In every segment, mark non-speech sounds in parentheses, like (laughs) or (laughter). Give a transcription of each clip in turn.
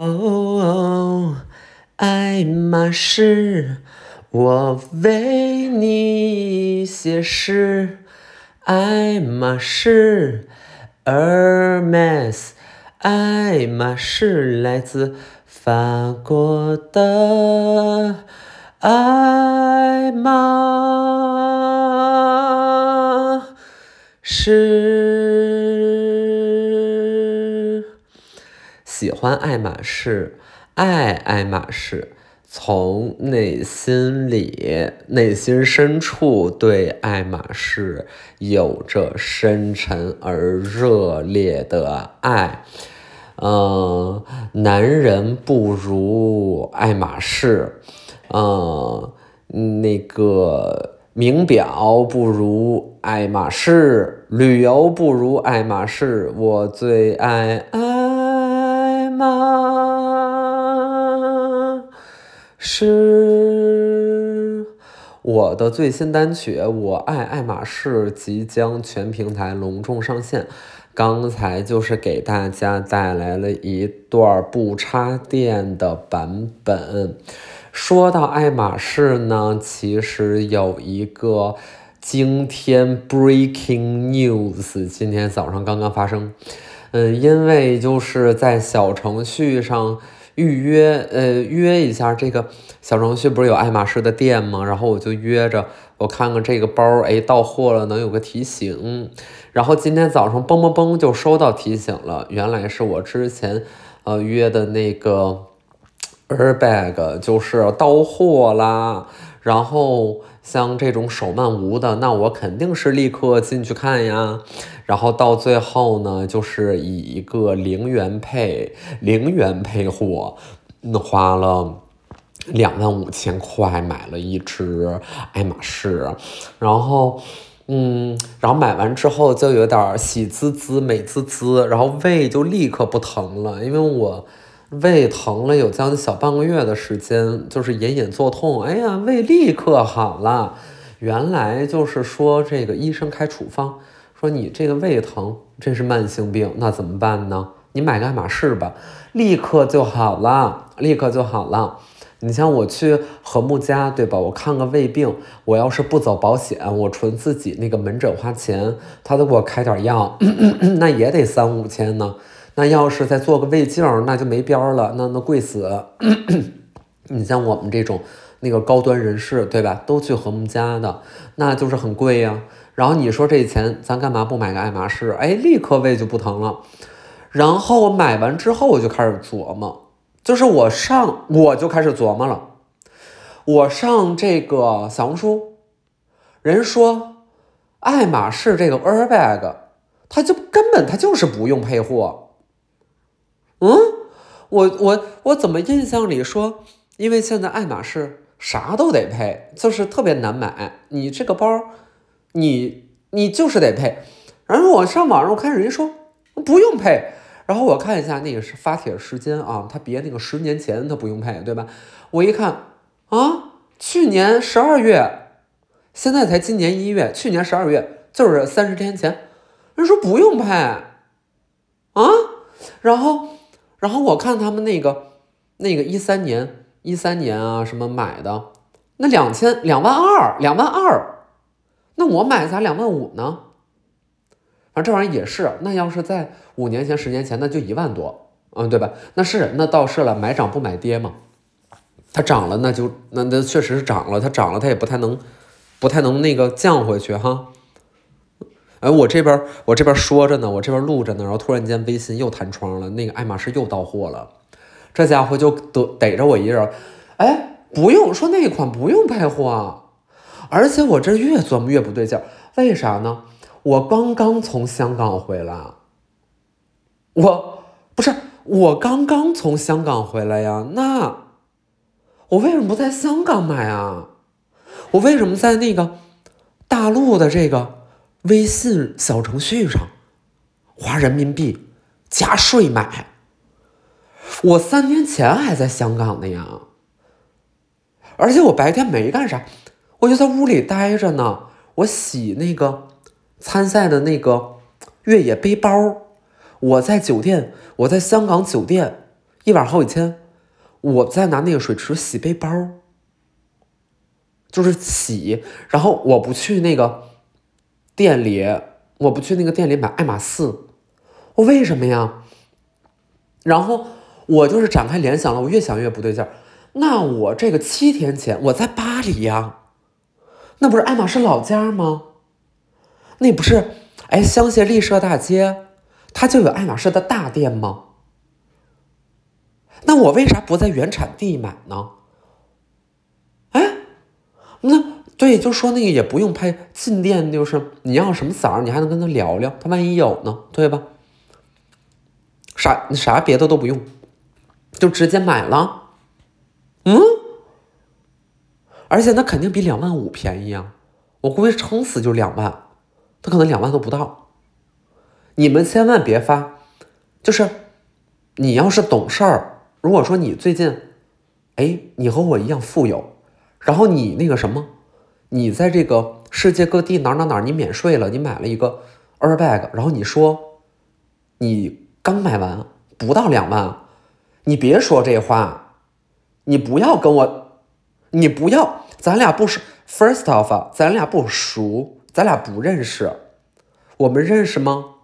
哦，爱马仕，我为你写诗。爱马仕，Hermes，爱马仕来自法国的爱马仕。喜欢爱马仕，爱爱马仕，从内心里、内心深处对爱马仕有着深沉而热烈的爱。嗯，男人不如爱马仕，嗯，那个名表不如爱马仕，旅游不如爱马仕，我最爱爱马是。我的最新单曲《我爱爱马仕》即将全平台隆重上线。刚才就是给大家带来了一段不插电的版本。说到爱马仕呢，其实有一个惊天 breaking news，今天早上刚刚发生。嗯，因为就是在小程序上预约，呃，约一下这个小程序不是有爱马仕的店吗？然后我就约着，我看看这个包，哎，到货了，能有个提醒。然后今天早上嘣嘣嘣就收到提醒了，原来是我之前呃约的那个 airbag 就是到货啦。然后像这种手慢无的，那我肯定是立刻进去看呀。然后到最后呢，就是以一个零元配零元配货，那花了两万五千块买了一只爱马仕，然后。嗯，然后买完之后就有点喜滋滋、美滋滋，然后胃就立刻不疼了，因为我胃疼了有将近小半个月的时间，就是隐隐作痛。哎呀，胃立刻好了，原来就是说这个医生开处方说你这个胃疼这是慢性病，那怎么办呢？你买个爱马仕吧，立刻就好了，立刻就好了。你像我去和睦家，对吧？我看个胃病，我要是不走保险，我纯自己那个门诊花钱，他都给我开点药，(clears throat) 那也得三五千呢。那要是再做个胃镜，那就没边儿了，那那贵死。(clears throat) 你像我们这种那个高端人士，对吧？都去和睦家的，那就是很贵呀。然后你说这钱，咱干嘛不买个爱马仕？哎，立刻胃就不疼了。然后我买完之后，我就开始琢磨。就是我上我就开始琢磨了，我上这个小红书，人说爱马仕这个 airbag，它就根本它就是不用配货。嗯，我我我怎么印象里说，因为现在爱马仕啥都得配，就是特别难买。你这个包，你你就是得配。然后我上网上我看人家说不用配。然后我看一下那个是发帖时间啊，他别那个十年前他不用配，对吧？我一看啊，去年十二月，现在才今年一月，去年十二月就是三十天前，人说不用配啊。然后，然后我看他们那个那个一三年一三年啊什么买的，那两千两万二两万二，那我买咋两万五呢？反正这玩意儿也是，那要是在五年前、十年前，那就一万多，嗯，对吧？那是那倒是了，买涨不买跌嘛。它涨了，那就那那确实是涨了，它涨了，它也不太能，不太能那个降回去哈。哎，我这边我这边说着呢，我这边录着呢，然后突然间微信又弹窗了，那个爱马仕又到货了，这家伙就得逮着我一人，哎，不用说那款不用配货啊，而且我这越琢磨越不对劲，为啥呢？我刚刚从香港回来，我不是我刚刚从香港回来呀，那我为什么不在香港买啊？我为什么在那个大陆的这个微信小程序上花人民币加税买？我三年前还在香港呢呀，而且我白天没干啥，我就在屋里待着呢，我洗那个。参赛的那个越野背包，我在酒店，我在香港酒店一晚好几千。我在拿那个水池洗背包，就是洗，然后我不去那个店里，我不去那个店里买爱马仕，我为什么呀？然后我就是展开联想了，我越想越不对劲儿。那我这个七天前我在巴黎呀，那不是爱马仕老家吗？那不是哎香榭丽舍大街，它就有爱马仕的大店吗？那我为啥不在原产地买呢？哎，那对，就说那个也不用拍进店，就是你要什么色儿，你还能跟他聊聊，他万一有呢，对吧？啥啥别的都不用，就直接买了。嗯，而且那肯定比两万五便宜啊！我估计撑死就两万，他可能两万都不到。你们千万别发，就是你要是懂事儿。如果说你最近，哎，你和我一样富有，然后你那个什么，你在这个世界各地哪哪哪你免税了，你买了一个 Airbag，然后你说你刚买完不到两万，你别说这话，你不要跟我，你不要，咱俩不熟，First of，咱俩不熟，咱俩不认识，我们认识吗？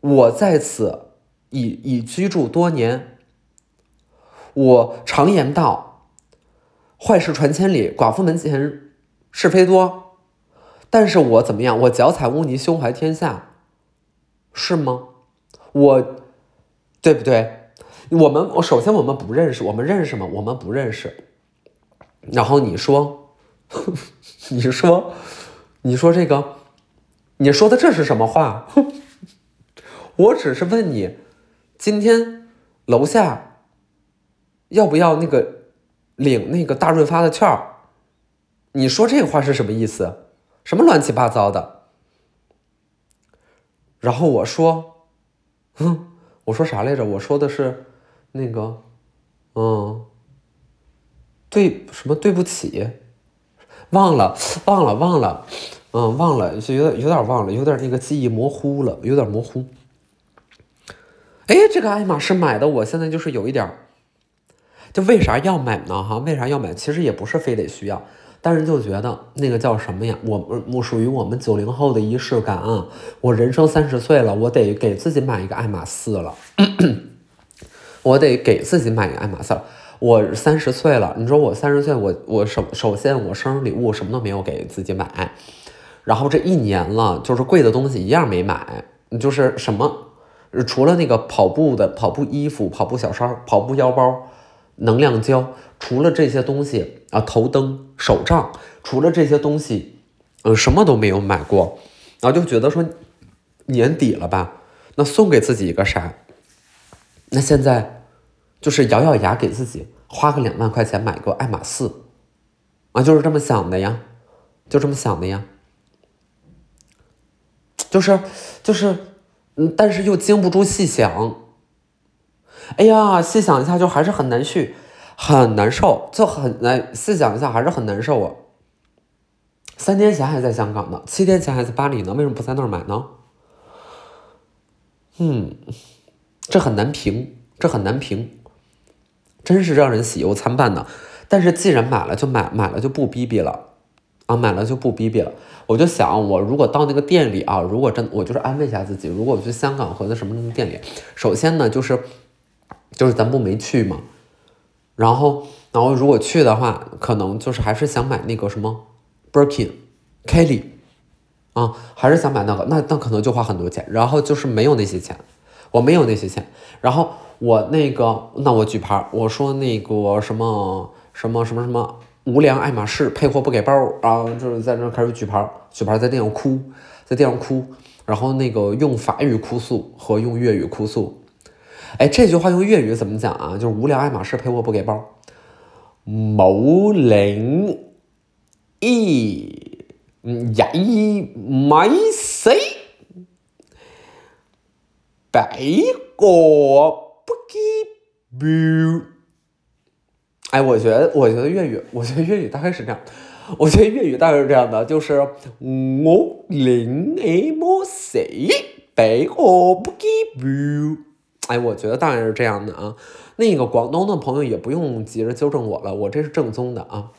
我在此已已居住多年。我常言道：“坏事传千里，寡妇门前是非多。”但是我怎么样？我脚踩污泥，胸怀天下，是吗？我对不对？我们我首先我们不认识，我们认识吗？我们不认识。然后你说，(laughs) 你说，你说这个，你说的这是什么话？(laughs) 我只是问你，今天楼下。要不要那个领那个大润发的券儿？你说这话是什么意思？什么乱七八糟的？然后我说，哼，我说啥来着？我说的是那个，嗯，对什么对不起，忘了忘了忘了，嗯，忘了就有点有点忘了，有点那个记忆模糊了，有点模糊。哎，这个爱马仕买的，我现在就是有一点。就为啥要买呢？哈，为啥要买？其实也不是非得需要，但是就觉得那个叫什么呀？我我属于我们九零后的仪式感啊！我人生三十岁了，我得给自己买一个爱马仕了，(clears throat) 我得给自己买一个爱马仕。我三十岁了，你说我三十岁，我我首首先我生日礼物什么都没有给自己买，然后这一年了，就是贵的东西一样没买，就是什么，除了那个跑步的跑步衣服、跑步小衫、跑步腰包。能量胶，除了这些东西啊，头灯、手杖，除了这些东西，嗯，什么都没有买过，然后就觉得说年底了吧，那送给自己一个啥？那现在就是咬咬牙给自己花个两万块钱买个爱马仕啊，就是这么想的呀，就这么想的呀，就是就是嗯，但是又经不住细想。哎呀，细想一下就还是很难去，很难受，就很难。细想一下还是很难受啊。三天前还在香港呢，七天前还在巴黎呢，为什么不在那儿买呢？嗯，这很难评，这很难评，真是让人喜忧参半呢。但是既然买了就买，买了就不逼逼了啊，买了就不逼逼了。我就想，我如果到那个店里啊，如果真我就是安慰一下自己，如果我去香港和那什么什么店里，首先呢就是。就是咱不没去嘛，然后，然后如果去的话，可能就是还是想买那个什么 Birkin、Kelly，啊，还是想买那个，那那可能就花很多钱，然后就是没有那些钱，我没有那些钱，然后我那个，那我举牌，我说那个什么什么什么什么无良爱马仕配货不给包，然后就是在那开始举牌，举牌在地上哭，在地上哭，然后那个用法语哭诉和用粤语哭诉。哎，这句话用粤语怎么讲啊？就是无聊爱马仕陪我不给包，冇灵异，一买死，白果不给包。哎，我觉得，我觉得粤语，我觉得粤语大概是这样。我觉得粤语大概是这样的，就是我灵爱莫死，白果不给包。哎，我觉得大概是这样的啊。那个广东的朋友也不用急着纠正我了，我这是正宗的啊。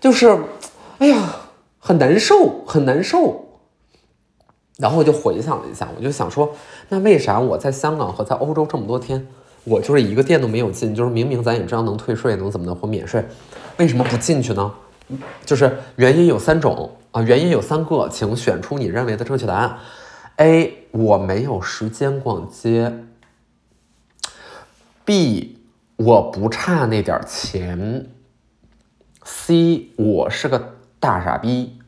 就是，哎呀，很难受，很难受。然后我就回想了一下，我就想说，那为啥我在香港和在欧洲这么多天，我就是一个店都没有进，就是明明咱也知道能退税，能怎么的或免税，为什么不进去呢？就是原因有三种啊，原因有三个，请选出你认为的正确答案。A，我没有时间逛街。B，我不差那点钱。C，我是个大傻逼。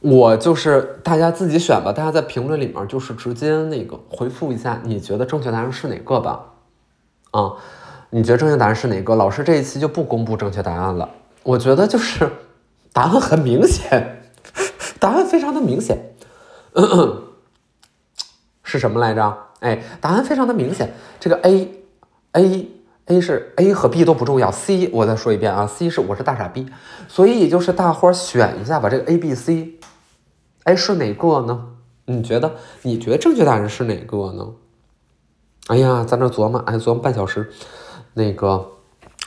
我就是大家自己选吧，大家在评论里面就是直接那个回复一下，你觉得正确答案是哪个吧？啊，你觉得正确答案是哪个？老师这一期就不公布正确答案了。我觉得就是 (laughs) 答案很明显，(laughs) 答案非常的明显，(coughs) 是什么来着？哎，答案非常的明显，这个 A，A。A 是 A 和 B 都不重要，C 我再说一遍啊，C 是我是大傻逼，所以也就是大伙儿选一下吧，这个 A、B、C，哎是哪个呢？你觉得？你觉得正确答案是哪个呢？哎呀，在那琢磨，哎琢磨半小时，那个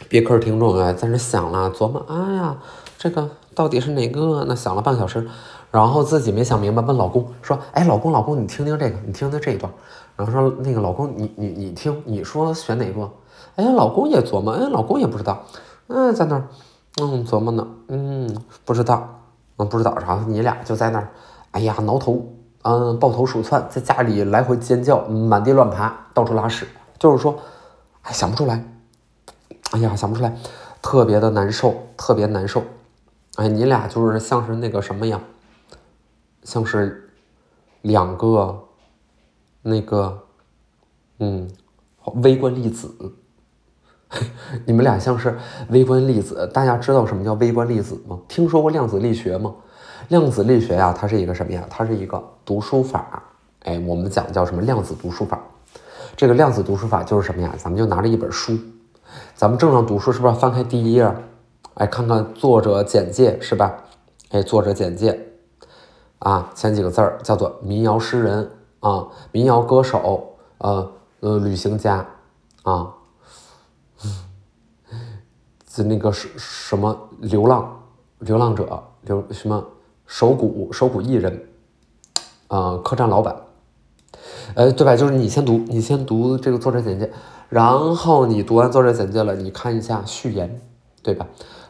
别克听众哎在那想了琢磨，哎呀，这个到底是哪个？那想了半小时，然后自己没想明白，问老公说，哎老公老公你听听这个，你听听这一段，然后说那个老公你你你听，你说选哪个？哎，老公也琢磨，哎，老公也不知道，嗯，在那儿，嗯，琢磨呢，嗯，不知道，嗯，不知道啥，你俩就在那儿，哎呀，挠头，嗯，抱头鼠窜，在家里来回尖叫，满地乱爬，到处拉屎，就是说，哎，想不出来，哎呀，想不出来，特别的难受，特别难受，哎，你俩就是像是那个什么呀，像是两个那个，嗯，微观粒子。(laughs) 你们俩像是微观粒子，大家知道什么叫微观粒子吗？听说过量子力学吗？量子力学呀，它是一个什么呀？它是一个读书法。哎，我们讲叫什么量子读书法？这个量子读书法就是什么呀？咱们就拿着一本书，咱们正常读书是不是翻开第一页？哎，看看作者简介是吧？哎，作者简介啊，前几个字儿叫做民谣诗人啊，民谣歌手，呃呃，旅行家啊。是那个什什么流浪流浪者流什么手鼓手鼓艺人，啊，客栈老板，呃，对吧？就是你先读，你先读这个作者简介，然后你读完作者简介了，你看一下序言，对吧？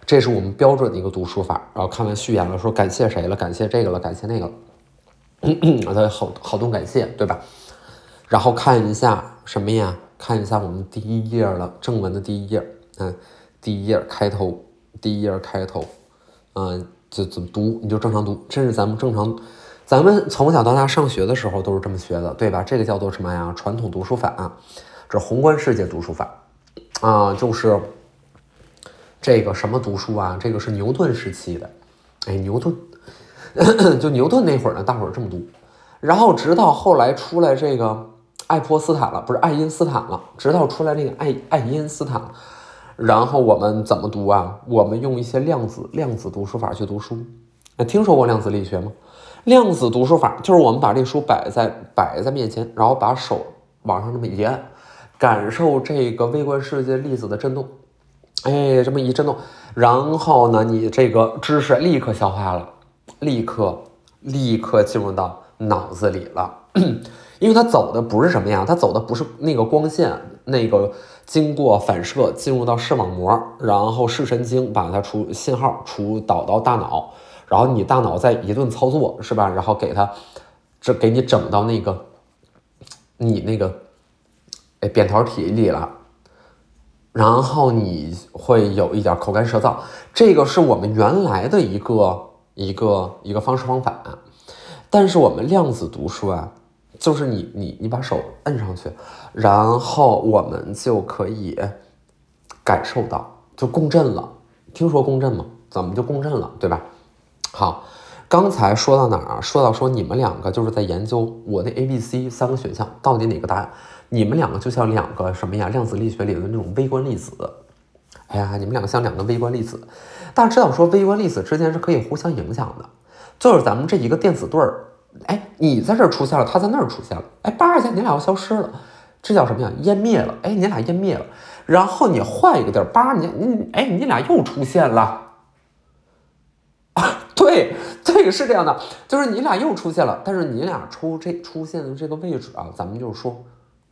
这是我们标准的一个读书法。然后看完序言了，说感谢谁了，感谢这个了，感谢那个了，(clears throat) 啊，他好好动感谢，对吧？然后看一下什么呀？看一下我们第一页了，正文的第一页，嗯。第一页开头，第一页开头，嗯，就怎么读你就正常读，这是咱们正常，咱们从小到大上学的时候都是这么学的，对吧？这个叫做什么呀？传统读书法，这宏观世界读书法，啊，就是这个什么读书啊？这个是牛顿时期的，哎，牛顿，(coughs) 就牛顿那会儿呢，大伙儿这么读，然后直到后来出来这个爱泼斯坦了，不是爱因斯坦了，直到出来那个爱爱因斯坦。然后我们怎么读啊？我们用一些量子量子读书法去读书。哎，听说过量子力学吗？量子读书法就是我们把这书摆在摆在面前，然后把手往上这么一按，感受这个微观世界粒子的震动。哎，这么一震动，然后呢，你这个知识立刻消化了，立刻立刻进入到脑子里了。(coughs) 因为它走的不是什么呀？它走的不是那个光线，那个经过反射进入到视网膜，然后视神经把它出信号出导到大脑，然后你大脑再一顿操作是吧？然后给它这给你整到那个你那个哎扁桃体里了，然后你会有一点口干舌燥，这个是我们原来的一个一个一个方式方法，但是我们量子读书啊。就是你你你把手摁上去，然后我们就可以感受到就共振了。听说共振吗？怎么就共振了，对吧？好，刚才说到哪儿啊？说到说你们两个就是在研究我那 A、B、C 三个选项到底哪个答案？你们两个就像两个什么呀？量子力学里的那种微观粒子。哎呀，你们两个像两个微观粒子。大家知道说微观粒子之间是可以互相影响的，就是咱们这一个电子对儿。哎，你在这儿出现了，他在那儿出现了，哎，叭一下你俩又消失了，这叫什么呀？湮灭了，哎，你俩湮灭了，然后你换一个地儿，叭，你你哎，你俩又出现了。啊 (laughs) 对，这个是这样的，就是你俩又出现了，但是你俩出这出现的这个位置啊，咱们就是说，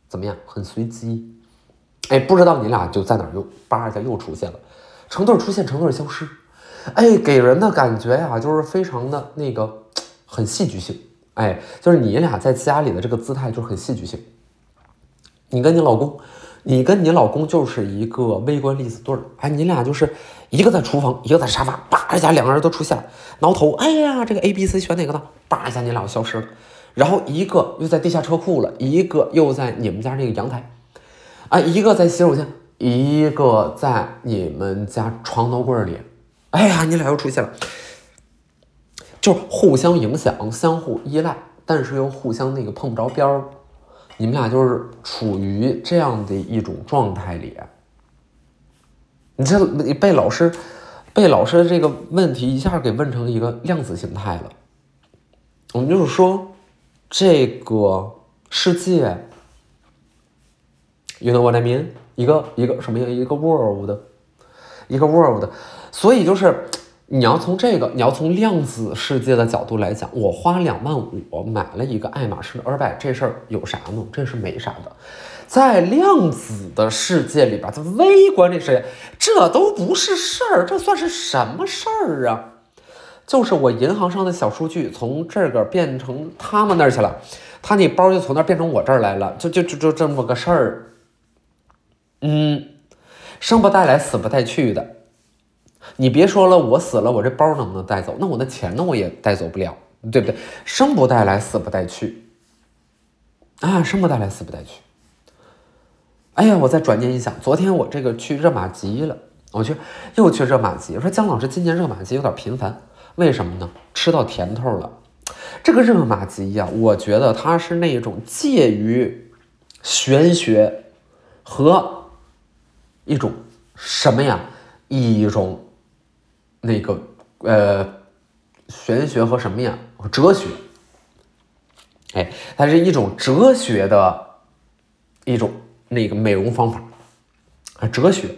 怎么样，很随机，哎，不知道你俩就在哪儿，又叭一下又出现了，成对出现，成对消失，哎，给人的感觉呀，就是非常的那个很戏剧性，哎，就是你俩在家里的这个姿态就很戏剧性，你跟你老公。你跟你老公就是一个微观粒子对儿，哎，你俩就是一个在厨房，一个在沙发，叭一下两个人都出现了，挠头，哎呀，这个 A、B、C 选哪个呢？叭一下你俩就消失了，然后一个又在地下车库了，一个又在你们家那个阳台，啊，一个在洗手间，一个在你们家床头柜里，哎呀，你俩又出现了，就互相影响，相互依赖，但是又互相那个碰不着边儿。你们俩就是处于这样的一种状态里，你这你被老师被老师的这个问题一下给问成一个量子形态了。我们就是说，这个世界，you know what I mean？一个一个什么呀？一个 world，一个 world。所以就是。你要从这个，你要从量子世界的角度来讲，我花两万五买了一个爱马仕的 Airbag，这事儿有啥呢？这是没啥的。在量子的世界里边，在微观这世界，这都不是事儿，这算是什么事儿啊？就是我银行上的小数据从这个变成他们那儿去了，他那包就从那儿变成我这儿来了，就就就就这么个事儿。嗯，生不带来，死不带去的。你别说了，我死了，我这包能不能带走？那我那钱呢？我也带走不了，对不对？生不带来，死不带去，啊，生不带来，死不带去。哎呀，我再转念一想，昨天我这个去热玛吉了，我去又去热玛吉。我说姜老师，今年热玛吉有点频繁，为什么呢？吃到甜头了。这个热玛吉呀，我觉得它是那种介于玄学和一种什么呀？一种。那个呃，玄学和什么呀？哲学，哎，它是一种哲学的一种那个美容方法啊，哲学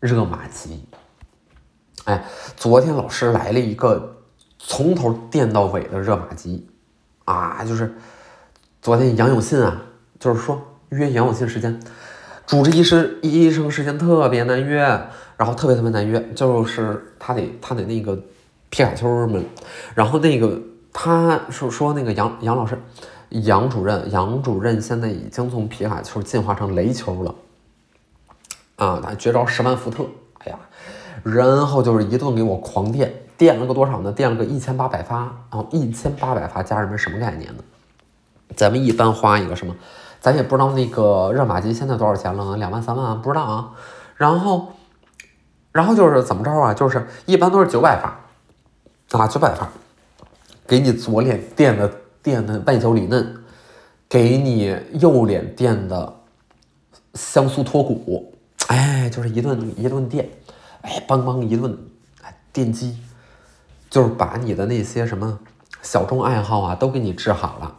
热玛吉。哎，昨天老师来了一个从头垫到尾的热玛吉啊，就是昨天杨永信啊，就是说约杨永信时间，主治医师医生时间特别难约。然后特别特别难约，就是他得他得那个皮卡丘们，然后那个他说说那个杨杨老师，杨主任杨主任现在已经从皮卡丘进化成雷丘了，啊，他绝招十万伏特，哎呀，然后就是一顿给我狂电，电了个多少呢？电了个一千八百发，然后一千八百发，家人们什么概念呢？咱们一般花一个什么，咱也不知道那个热玛吉现在多少钱了，两万三万不知道啊，然后。然后就是怎么着啊？就是一般都是九百发，啊，九百发，给你左脸垫的垫的外焦里嫩，给你右脸垫的香酥脱骨，哎，就是一顿一顿电，哎，梆梆一顿，哎，电击，就是把你的那些什么小众爱好啊都给你治好了，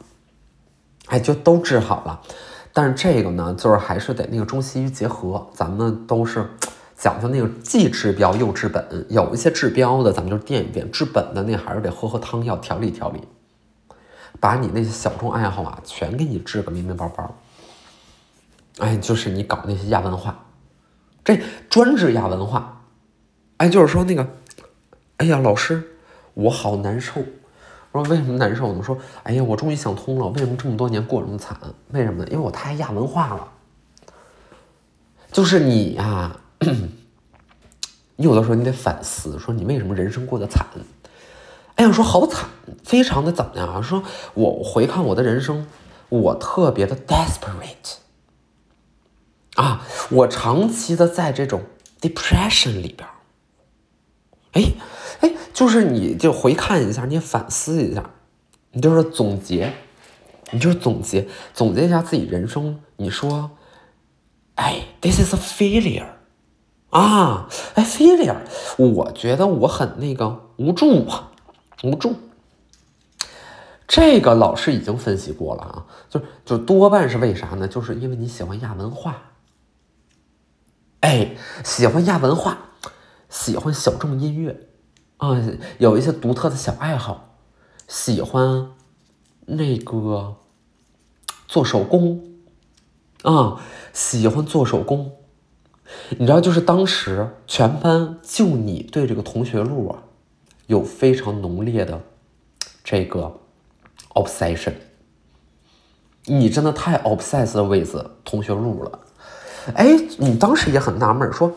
哎，就都治好了。但是这个呢，就是还是得那个中西医结合，咱们都是。讲究那个既治标又治本，有一些治标的咱们就垫一垫，治本的那还是得喝喝汤药调理调理，把你那些小众爱好啊全给你治个明明白白。哎，就是你搞那些亚文化，这专治亚文化。哎，就是说那个，哎呀，老师，我好难受。我说为什么难受呢？说，哎呀，我终于想通了，为什么这么多年过这么惨？为什么呢？因为我太亚文化了。就是你呀。你 (coughs) 有的时候你得反思，说你为什么人生过得惨？哎呀，说好惨，非常的怎么样啊？说我回看我的人生，我特别的 desperate 啊，我长期的在这种 depression 里边。哎哎，就是你就回看一下，你反思一下，你就是总结，你就是总结总结一下自己人生。你说，哎，this is a failure。啊，哎，failure，我觉得我很那个无助啊，无助。这个老师已经分析过了啊，就就多半是为啥呢？就是因为你喜欢亚文化，哎，喜欢亚文化，喜欢小众音乐，啊，有一些独特的小爱好，喜欢那个做手工，啊，喜欢做手工。你知道，就是当时全班就你对这个同学录啊，有非常浓烈的这个。obsession，你真的太 obsessed with 同学录了，哎，你当时也很纳闷，说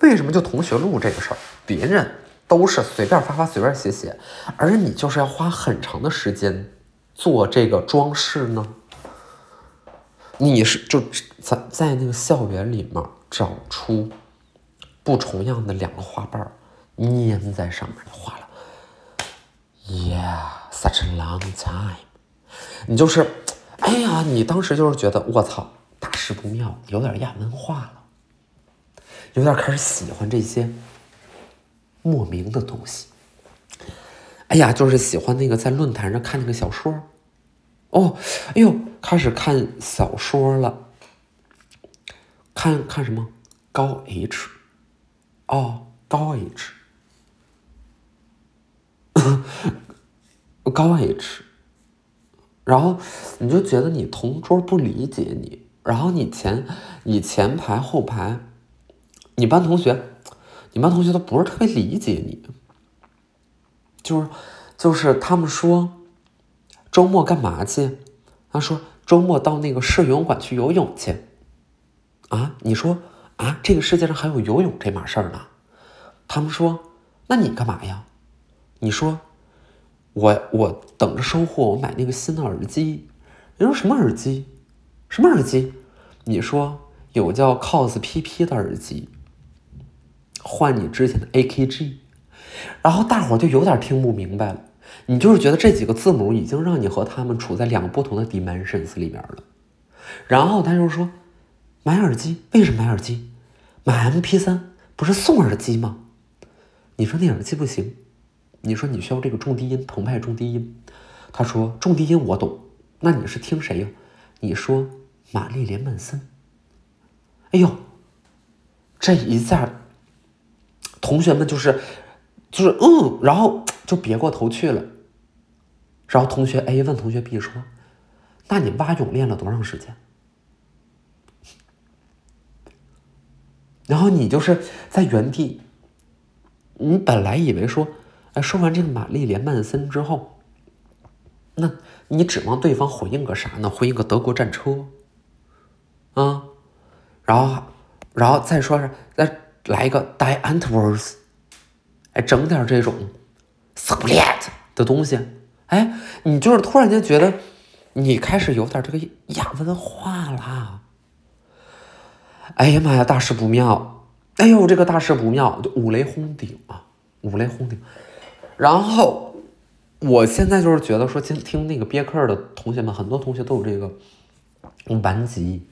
为什么就同学录这个事儿，别人都是随便发发随便写写，而你就是要花很长的时间做这个装饰呢？你是就在在那个校园里面找出不重样的两个花瓣粘在上面画了，yeah。Such a long time，你就是，哎呀，你当时就是觉得我操，大事不妙，有点亚文化了，有点开始喜欢这些莫名的东西。哎呀，就是喜欢那个在论坛上看那个小说，哦，哎呦，开始看小说了，看看什么？高 H，哦，高 H。(laughs) 高 H，然后你就觉得你同桌不理解你，然后你前你前排后排，你班同学，你班同学都不是特别理解你，就是就是他们说周末干嘛去？他说周末到那个市游泳馆去游泳去。啊，你说啊，这个世界上还有游泳这码事儿呢？他们说，那你干嘛呀？你说。我我等着收货，我买那个新的耳机。你说什么耳机？什么耳机？你说有叫 COS PP 的耳机，换你之前的 AKG。然后大伙就有点听不明白了。你就是觉得这几个字母已经让你和他们处在两个不同的 dimensions 里面了。然后他就说，买耳机？为什么买耳机？买 MP3 不是送耳机吗？你说那耳机不行。你说你需要这个重低音澎湃重低音，他说重低音我懂，那你是听谁呀？你说玛丽莲曼森。哎呦，这一下，同学们就是就是嗯，然后就别过头去了。然后同学 A 问同学 B 说：“那你蛙泳练了多长时间？”然后你就是在原地，你本来以为说。哎，说完这个玛丽莲曼森之后，那你指望对方回应个啥呢？回应个德国战车，啊，然后，然后再说是再来一个 Die Antworts，哎，整点这种 split 的东西，哎，你就是突然间觉得你开始有点这个亚文化了，哎呀妈呀，大事不妙！哎呦，这个大事不妙，就五雷轰顶啊，五雷轰顶。然后，我现在就是觉得说，今听那个别克的同学们，很多同学都有这个顽疾，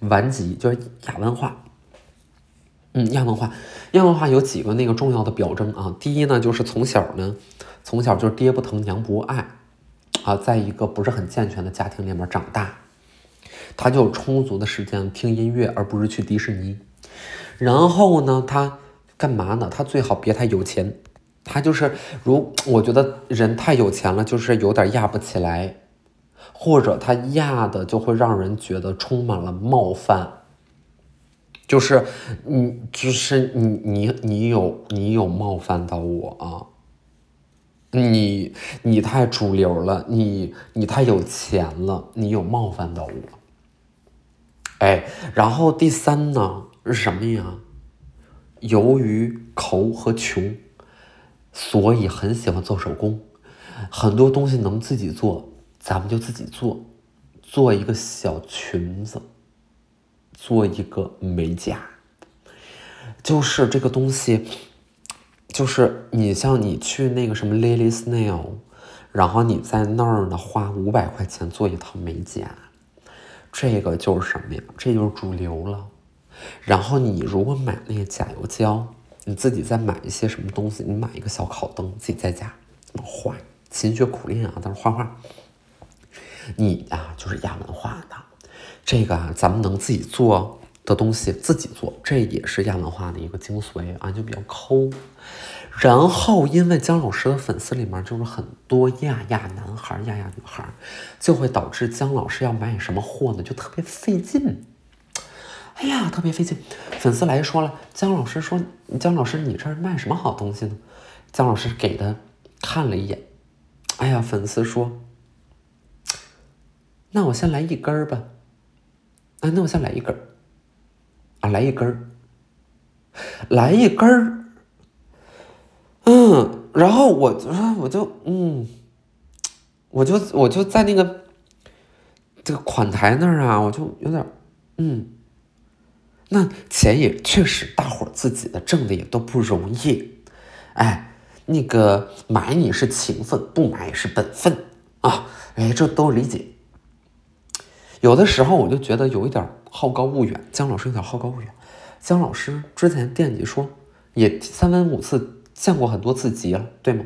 顽疾就是亚文化。嗯，亚文化，亚文化有几个那个重要的表征啊。第一呢，就是从小呢，从小就是爹不疼娘不爱啊，在一个不是很健全的家庭里面长大，他就有充足的时间听音乐，而不是去迪士尼。然后呢，他干嘛呢？他最好别太有钱。他就是，如我觉得人太有钱了，就是有点压不起来，或者他压的就会让人觉得充满了冒犯，就是你，就是你，你，你有，你有冒犯到我啊，你，你太主流了，你，你太有钱了，你有冒犯到我，哎，然后第三呢是什么呀？由于抠和穷。所以很喜欢做手工，很多东西能自己做，咱们就自己做，做一个小裙子，做一个美甲，就是这个东西，就是你像你去那个什么 Lily Snail，然后你在那儿呢花五百块钱做一套美甲，这个就是什么呀？这就是主流了。然后你如果买那个甲油胶。你自己再买一些什么东西？你买一个小烤灯，自己在家画？勤学苦练啊，在那画画。你啊，就是亚文化的，这个啊，咱们能自己做的东西自己做，这也是亚文化的一个精髓啊，就比较抠。然后，因为姜老师的粉丝里面就是很多亚亚男孩、亚亚女孩，就会导致姜老师要买什么货呢，就特别费劲。哎呀，特别费劲。粉丝来说了，姜老师说：“姜老师，你这儿卖什么好东西呢？”姜老师给他看了一眼，哎呀，粉丝说：“那我先来一根儿吧。”啊，那我先来一根儿。啊，来一根儿，来一根儿。嗯，然后我就我就嗯，我就我就在那个这个款台那儿啊，我就有点嗯，那钱也确实大伙儿自己的挣的也都不容易，哎，那个买你是情分，不买是本分啊，哎，这都理解。有的时候我就觉得有一点好高骛远，姜老师有点好高骛远。姜老师之前惦记说，也三番五次。见过很多次急了，对吗？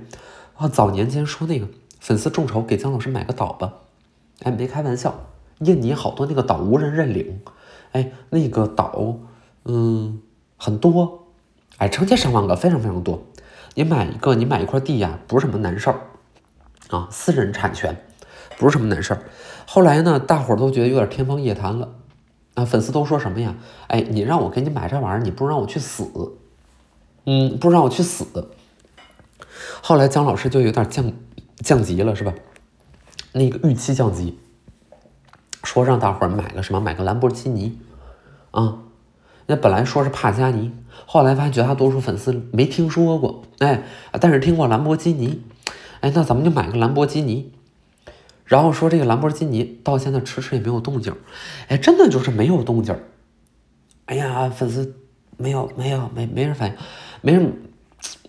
啊，早年间说那个粉丝众筹给姜老师买个岛吧，哎，没开玩笑，印尼好多那个岛无人认领，哎，那个岛，嗯，很多，哎，成千上万个，非常非常多。你买一个，你买一块地呀，不是什么难事儿啊，私人产权，不是什么难事儿。后来呢，大伙儿都觉得有点天方夜谭了，啊，粉丝都说什么呀？哎，你让我给你买这玩意儿，你不让我去死。嗯，不让我去死。后来姜老师就有点降降级了，是吧？那个预期降级，说让大伙儿买个什么，买个兰博基尼啊。那本来说是帕加尼，后来发现绝大多数粉丝没听说过，哎，但是听过兰博基尼，哎，那咱们就买个兰博基尼。然后说这个兰博基尼到现在迟迟也没有动静，哎，真的就是没有动静。哎呀，粉丝没有没有没没人反应。没人，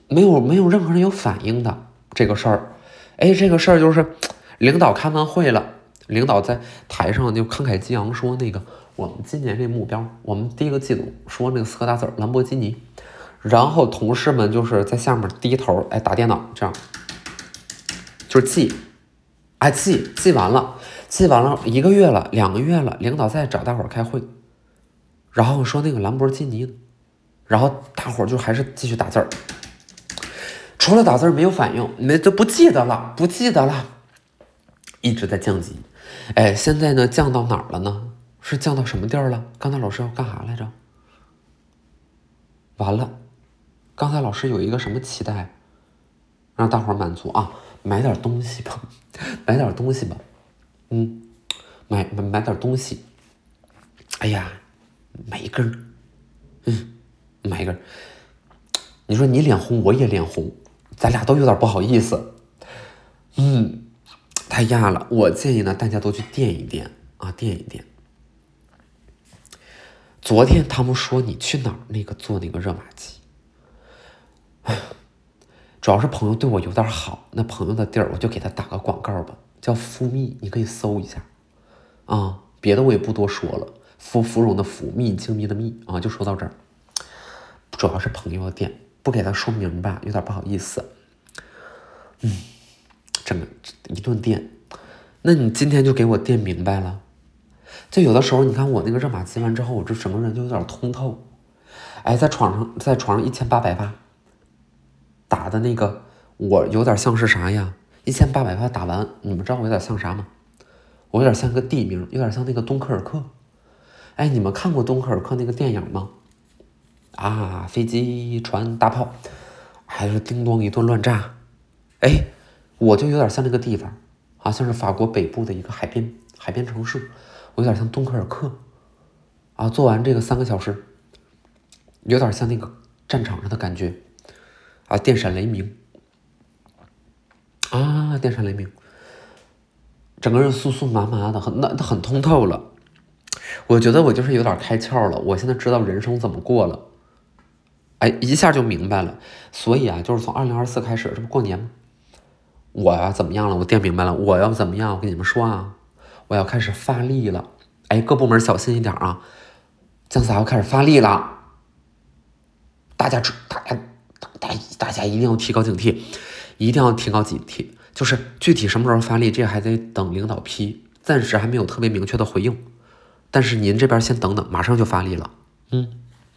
没有没有任何人有反应的这个事儿，哎，这个事儿就是领导开完会了，领导在台上就慷慨激昂说那个我们今年这目标，我们第一个季度说那个四个大字兰博基尼，然后同事们就是在下面低头哎打电脑这样，就是记，哎记记完了，记完了一个月了两个月了，领导在找大伙儿开会，然后说那个兰博基尼？然后大伙儿就还是继续打字儿，除了打字儿没有反应，没都不记得了，不记得了，一直在降级。哎，现在呢降到哪儿了呢？是降到什么地儿了？刚才老师要干啥来着？完了，刚才老师有一个什么期待，让大伙儿满足啊？买点东西吧，买点东西吧，嗯，买买买点东西。哎呀，买一根儿，嗯。买一根儿，你说你脸红，我也脸红，咱俩都有点不好意思。嗯，太压了。我建议呢，大家都去垫一垫啊，垫一垫。昨天他们说你去哪儿那个做那个热玛吉，主要是朋友对我有点好，那朋友的地儿我就给他打个广告吧，叫福蜜，你可以搜一下啊。别的我也不多说了，芙芙蓉的芙，蜜精密的蜜啊，就说到这儿。主要是朋友的店，不给他说明白，有点不好意思。嗯，整个一顿垫，那你今天就给我垫明白了。就有的时候，你看我那个热玛吉完之后，我这整个人就有点通透。哎，在床上，在床上一千八百发打的那个，我有点像是啥呀？一千八百发打完，你们知道我有点像啥吗？我有点像个地名，有点像那个东科尔克。哎，你们看过东科尔克那个电影吗？啊，飞机、船、大炮，还是叮咚一顿乱炸，哎，我就有点像那个地方，好像是法国北部的一个海边海边城市，我有点像敦刻尔克，啊，做完这个三个小时，有点像那个战场上的感觉，啊，电闪雷鸣，啊，电闪雷鸣，整个人酥酥麻麻的，很那很通透了，我觉得我就是有点开窍了，我现在知道人生怎么过了。哎，一下就明白了，所以啊，就是从二零二四开始，这不过年吗？我呀怎么样了？我电明白了，我要怎么样？我跟你们说啊，我要开始发力了。哎，各部门小心一点啊，姜嫂要开始发力了，大家大家大大家一定要提高警惕，一定要提高警惕就是具体什么时候发力，这还得等领导批，暂时还没有特别明确的回应。但是您这边先等等，马上就发力了。嗯。